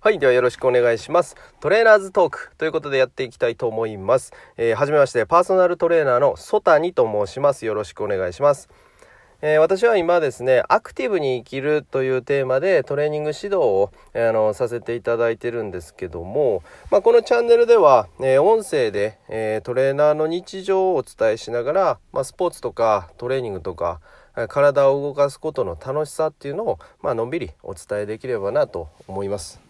はい。ではよろしくお願いします。トレーナーズトークということでやっていきたいと思います。えー、はじめまして、パーソナルトレーナーのソタニと申します。よろしくお願いします。えー、私は今ですね、アクティブに生きるというテーマでトレーニング指導を、えー、あのさせていただいてるんですけども、まあ、このチャンネルでは、えー、音声で、えトレーナーの日常をお伝えしながら、まあ、スポーツとかトレーニングとか、体を動かすことの楽しさっていうのを、まあのんびりお伝えできればなと思います。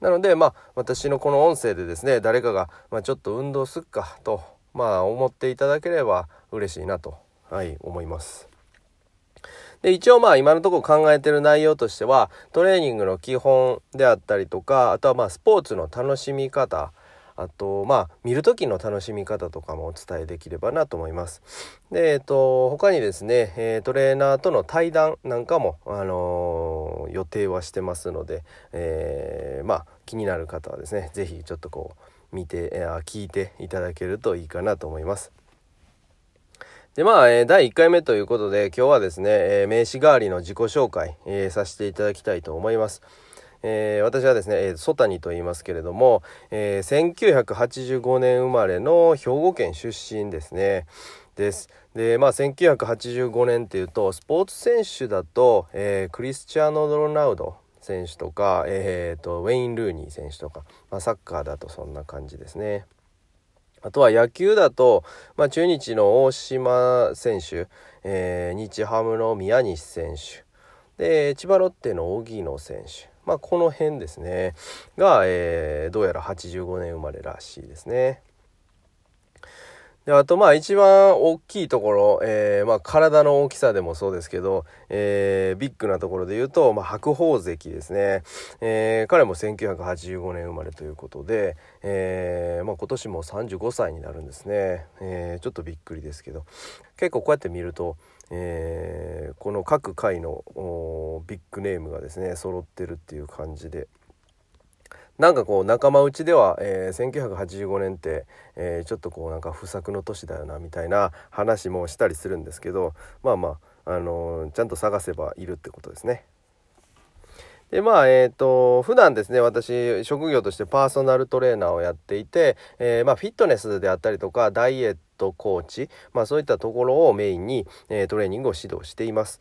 なので、まあ、私のこの音声でですね、誰かが、まあ、ちょっと運動すっかと、まあ、思っていただければ嬉しいなと、はい、思います。で、一応まあ今のところ考えてる内容としては、トレーニングの基本であったりとか、あとはまあスポーツの楽しみ方、あとまあ見る時の楽しみ方とかもお伝えできればなと思います。で、えっと、他にですね、えー、トレーナーとの対談なんかも、あのー、予定はしてますので、えー、まあ気になる方はですね、是非ちょっとこう見て、え聞いていただけるといいかなと思います。で、まあ、えー、第1回目ということで、今日はですね、えー、名刺代わりの自己紹介、えー、させていただきたいと思います。えー、私はですね、えー、ソタニと言いますけれども、えー、1985年生まれの兵庫県出身ですね。です。で、まあ、1985年っていうと、スポーツ選手だと、えー、クリスチャーノ・ロナウド選手とか、えーと、ウェイン・ルーニー選手とか、まあ、サッカーだとそんな感じですね。あとは野球だと、まあ、中日の大島選手、えー、日ハムの宮西選手、で、千葉ロッテの荻野選手、まあ、この辺ですねが、えー、どうやら85年生まれらしいですね。であとまあ一番大きいところ、えー、まあ体の大きさでもそうですけど、えー、ビッグなところで言うと、まあ、白鵬関ですね、えー、彼も1985年生まれということで、えーまあ、今年も35歳になるんですね、えー、ちょっとびっくりですけど。結構こうやって見ると、えー、この各回のビッグネームがですね揃ってるっていう感じで。なんかこう仲間内では、えー、1985年って、えー、ちょっとこうなんか不作の年だよなみたいな話もしたりするんですけどまあまあ、あのー、ちゃんと探せばいるってことですね。でまあえっ、ー、と普段ですね私職業としてパーソナルトレーナーをやっていて、えー、まあ、フィットネスであったりとかダイエットコーチ、まあ、そういったところをメインに、え、トレーニングを指導しています。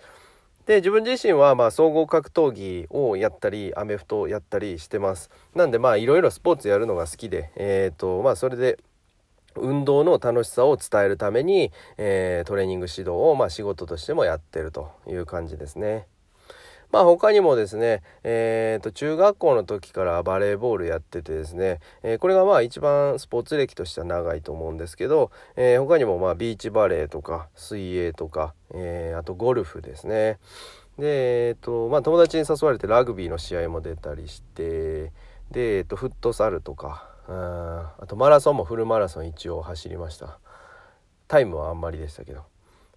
で自分自身はまあ総合格闘技をやったりアメフトをやったりしてますなんでまあいろいろスポーツやるのが好きでえっ、ー、とまあそれで運動の楽しさを伝えるために、えー、トレーニング指導をまあ仕事としてもやってるという感じですね。まあ他にもですね、えー、と中学校の時からバレーボールやっててですね、えー、これがまあ一番スポーツ歴としては長いと思うんですけど、えー、他にもまあビーチバレーとか水泳とか、え、あとゴルフですね。で、えっ、と、まあ友達に誘われてラグビーの試合も出たりして、で、えっ、と、フットサルとか、ああとマラソンもフルマラソン一応走りました。タイムはあんまりでしたけど。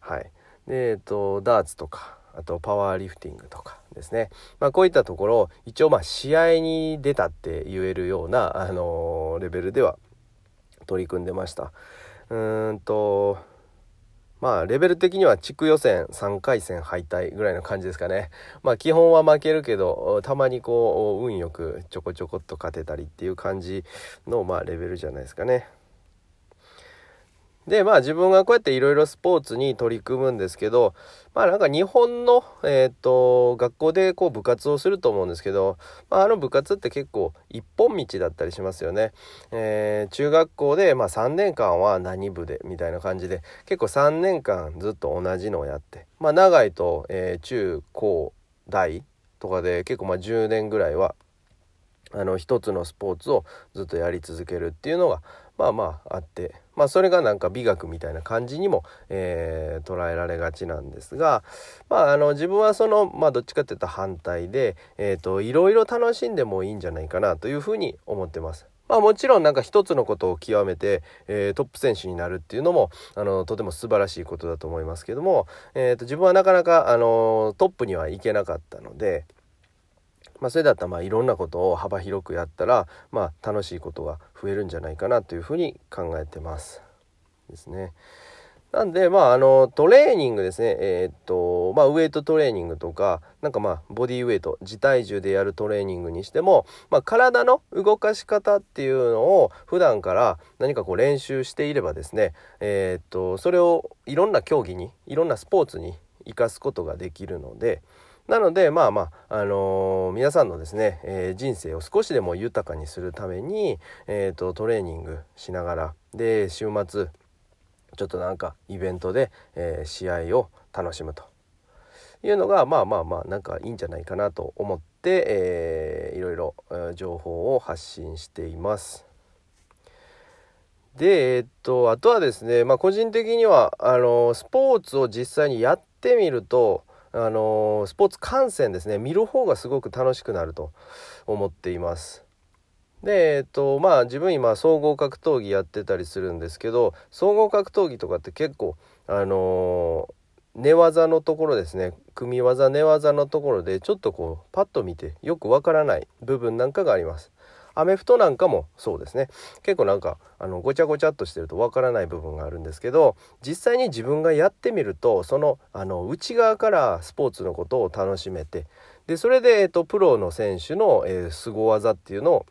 はい。で、えっ、と、ダーツとか、あとパワーリフティングとかですね、まあ、こういったところを一応まあ試合に出たって言えるような、あのー、レベルでは取り組んでました。うーんとまあレベル的には地区予選3回戦敗退ぐらいの感じですかね。まあ基本は負けるけどたまにこう運よくちょこちょこっと勝てたりっていう感じのまあレベルじゃないですかね。で、まあ自分がこうやっていろいろスポーツに取り組むんですけど、まあなんか日本の、えっ、ー、と、学校でこう部活をすると思うんですけど、まああの部活って結構一本道だったりしますよね。えー、中学校でまあ3年間は何部でみたいな感じで、結構3年間ずっと同じのをやって、まあ長いと、えー、中高大とかで結構まあ10年ぐらいはあの一つのスポーツをずっとやり続けるっていうのがまあまああってまあそれがなんか美学みたいな感じにも、えー、捉えられがちなんですがまああの自分はそのまあどっちかっていうと反対で、えーと、いろいろ楽しんでもいいんじゃないかなというふうに思ってます。まあもちろんなんか一つのことを極めて、えー、トップ選手になるっていうのもあのとても素晴らしいことだと思いますけども、えーと自分はなかなかあのトップには行けなかったので。まあ、それだったらまあいろんなことを幅広くやったら、まあ、楽しいことが増えるんじゃないかなというふうに考えてます。ですね。なんで、まあ、あの、トレーニングですね。えー、っと、まあ、ウエイトトレーニングとか、なんかまあ、ボディウエイト、自体重でやるトレーニングにしても、まあ、体の動かし方っていうのを普段から何かこう練習していればですね、えー、っと、それをいろんな競技に、いろんなスポーツに生かすことができるので、なのでまあまあ、あのー、皆さんのですね、えー、人生を少しでも豊かにするために、えーと、トレーニングしながらで週末ちょっとなんかイベントで、えー、試合を楽しむというのがまあまあまあなんかいいんじゃないかなと思って、えー、いろいろ情報を発信しています。で、えっと、あとはですね、まあ、個人的にはあのスポーツを実際にやってみるとあのスポーツ観戦ですね見る方がすごく楽しくなると思っています。でえっとまあ自分今総合格闘技やってたりするんですけど総合格闘技とかって結構あの寝技のところですね組み技寝技のところでちょっとこうパッと見てよくわからない部分なんかがあります。アメフトなんかもそうですね結構なんかあのごちゃごちゃっとしてるとわからない部分があるんですけど実際に自分がやってみるとそのあの内側からスポーツのことを楽しめてでそれで、えっと、プロの選手の、えー、凄技っていうのを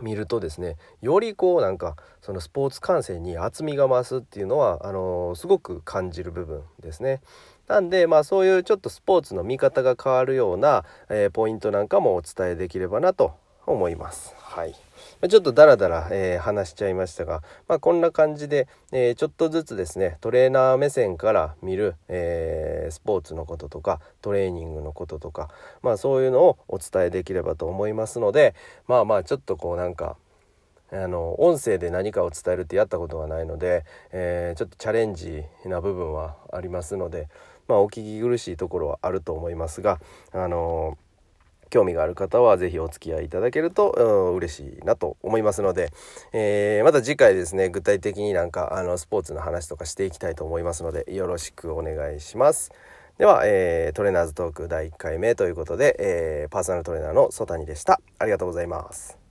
見るとですねよりこうなんかそのスポーツ観戦に厚みが増すっていうのはあのー、すごく感じる部分ですね。なんでまあそういうちょっとスポーツの見方が変わるような、えー、ポイントなんかもお伝えできればなと思います。はい。ちょっとダラダラ、えー、話しちゃいましたが、まあ、こんな感じで、えー、ちょっとずつですねトレーナー目線から見る、えー、スポーツのこととかトレーニングのこととか、まあ、そういうのをお伝えできればと思いますのでまあまあちょっとこうなんかあの音声で何かを伝えるってやったことがないので、えー、ちょっとチャレンジな部分はありますので、まあ、お聞き苦しいところはあると思いますが、あの興味がある方は是非お付き合いいただけると、うん、嬉しいなと思いますので、えー、また次回ですね具体的になんかあのスポーツの話とかしていきたいと思いますのでよろしくお願いします。では、えー、トレーナーズトーク第1回目ということで、えー、パーソナルトレーナーの曽谷でした。ありがとうございます。